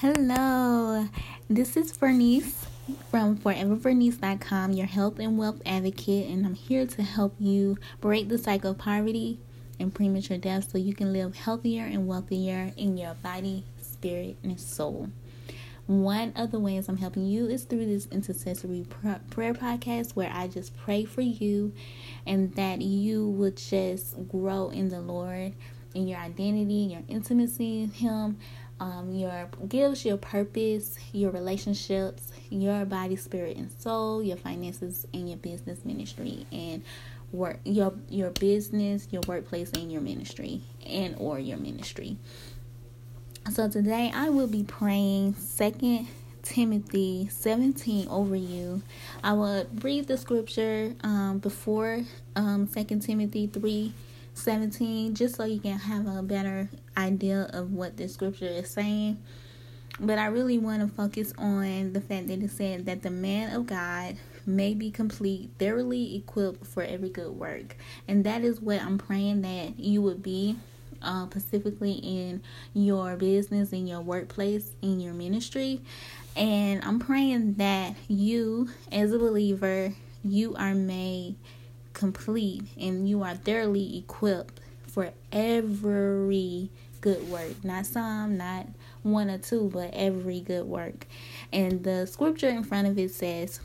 Hello, this is Bernice from ForeverBernice.com, your health and wealth advocate, and I'm here to help you break the cycle of poverty and premature death so you can live healthier and wealthier in your body, spirit, and soul. One of the ways I'm helping you is through this intercessory prayer podcast where I just pray for you and that you would just grow in the Lord, in your identity, your intimacy in Him um, your gifts, your purpose, your relationships, your body, spirit, and soul, your finances, and your business ministry, and work your your business, your workplace, and your ministry, and or your ministry. So today I will be praying Second Timothy 17 over you. I will read the scripture um, before um, Second Timothy 3 17, just so you can have a better idea of what the scripture is saying. But I really want to focus on the fact that it said that the man of God may be complete, thoroughly equipped for every good work. And that is what I'm praying that you would be uh, specifically in your business, in your workplace, in your ministry. And I'm praying that you, as a believer, you are made complete and you are thoroughly equipped for every good work. Not some, not one or two, but every good work. And the scripture in front of it says,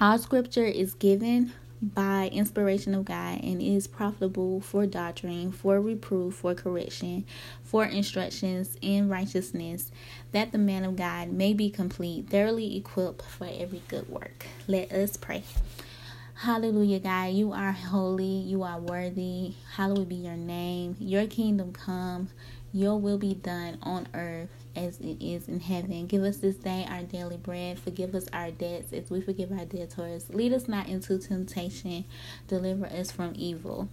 All scripture is given by inspiration of God and is profitable for doctrine, for reproof, for correction, for instructions in righteousness, that the man of God may be complete, thoroughly equipped for every good work. Let us pray. Hallelujah, God. You are holy. You are worthy. Hallowed be your name. Your kingdom come. Your will be done on earth as it is in heaven. Give us this day our daily bread. Forgive us our debts as we forgive our debtors. Lead us not into temptation. Deliver us from evil.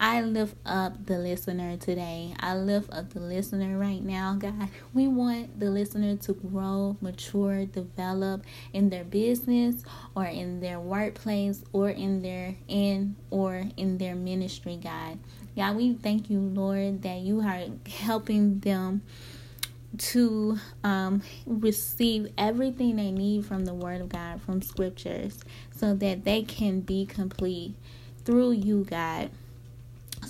I lift up the listener today. I lift up the listener right now, God. We want the listener to grow, mature, develop in their business or in their workplace or in their in or in their ministry, God. God, we thank you, Lord, that you are helping them to um, receive everything they need from the Word of God, from scriptures, so that they can be complete through you, God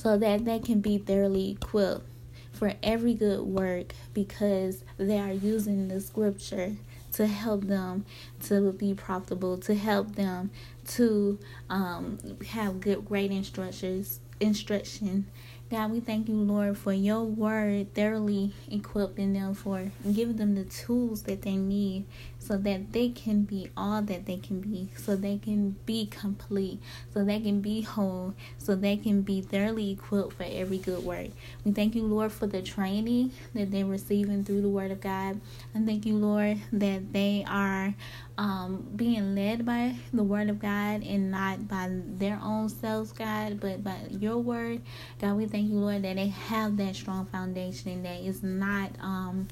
so that they can be thoroughly equipped for every good work because they are using the scripture to help them to be profitable, to help them to um, have good, great instructions, instruction God, we thank you, Lord, for your word thoroughly equipping them for giving them the tools that they need so that they can be all that they can be, so they can be complete, so they can be whole, so they can be thoroughly equipped for every good work. We thank you, Lord, for the training that they're receiving through the Word of God. And thank you, Lord, that they are um, being led by the Word of God and not by their own selves, God, but by your Word. God, we thank you, Lord, that they have that strong foundation that is not um,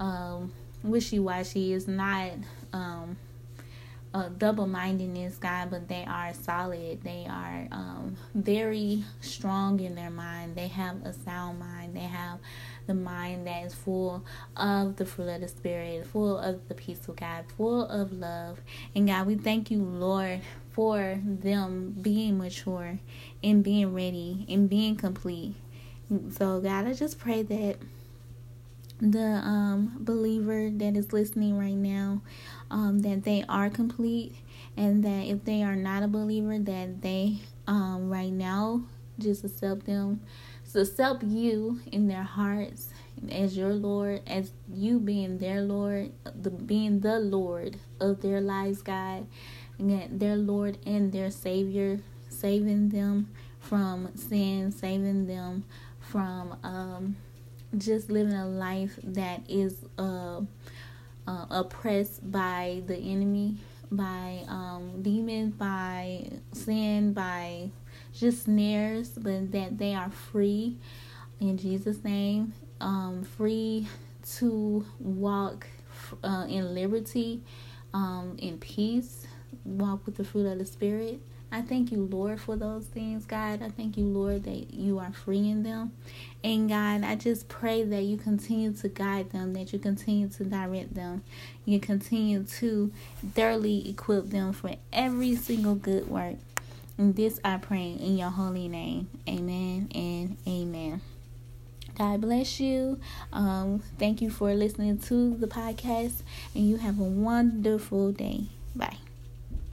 um, wishy washy, is not um, double mindedness, God, but they are solid. They are um, very strong in their mind. They have a sound mind. They have the mind that is full of the fruit of the Spirit, full of the peace of God, full of love. And God, we thank you, Lord, for them being mature and being ready and being complete. So, God, I just pray that the um, believer that is listening right now um, that they are complete and that if they are not a believer that they um, right now just accept them. So accept you in their hearts as your lord as you being their lord the being the lord of their lives god. And their lord and their savior saving them from sin saving them from um just living a life that is uh, uh, oppressed by the enemy, by um, demons, by sin, by just snares, but that they are free in Jesus' name, um, free to walk uh, in liberty, um, in peace, walk with the fruit of the Spirit, I thank you, Lord, for those things, God. I thank you, Lord, that you are freeing them. And God, I just pray that you continue to guide them, that you continue to direct them, you continue to thoroughly equip them for every single good work. And this I pray in your holy name. Amen and amen. God bless you. Um, thank you for listening to the podcast, and you have a wonderful day. Bye.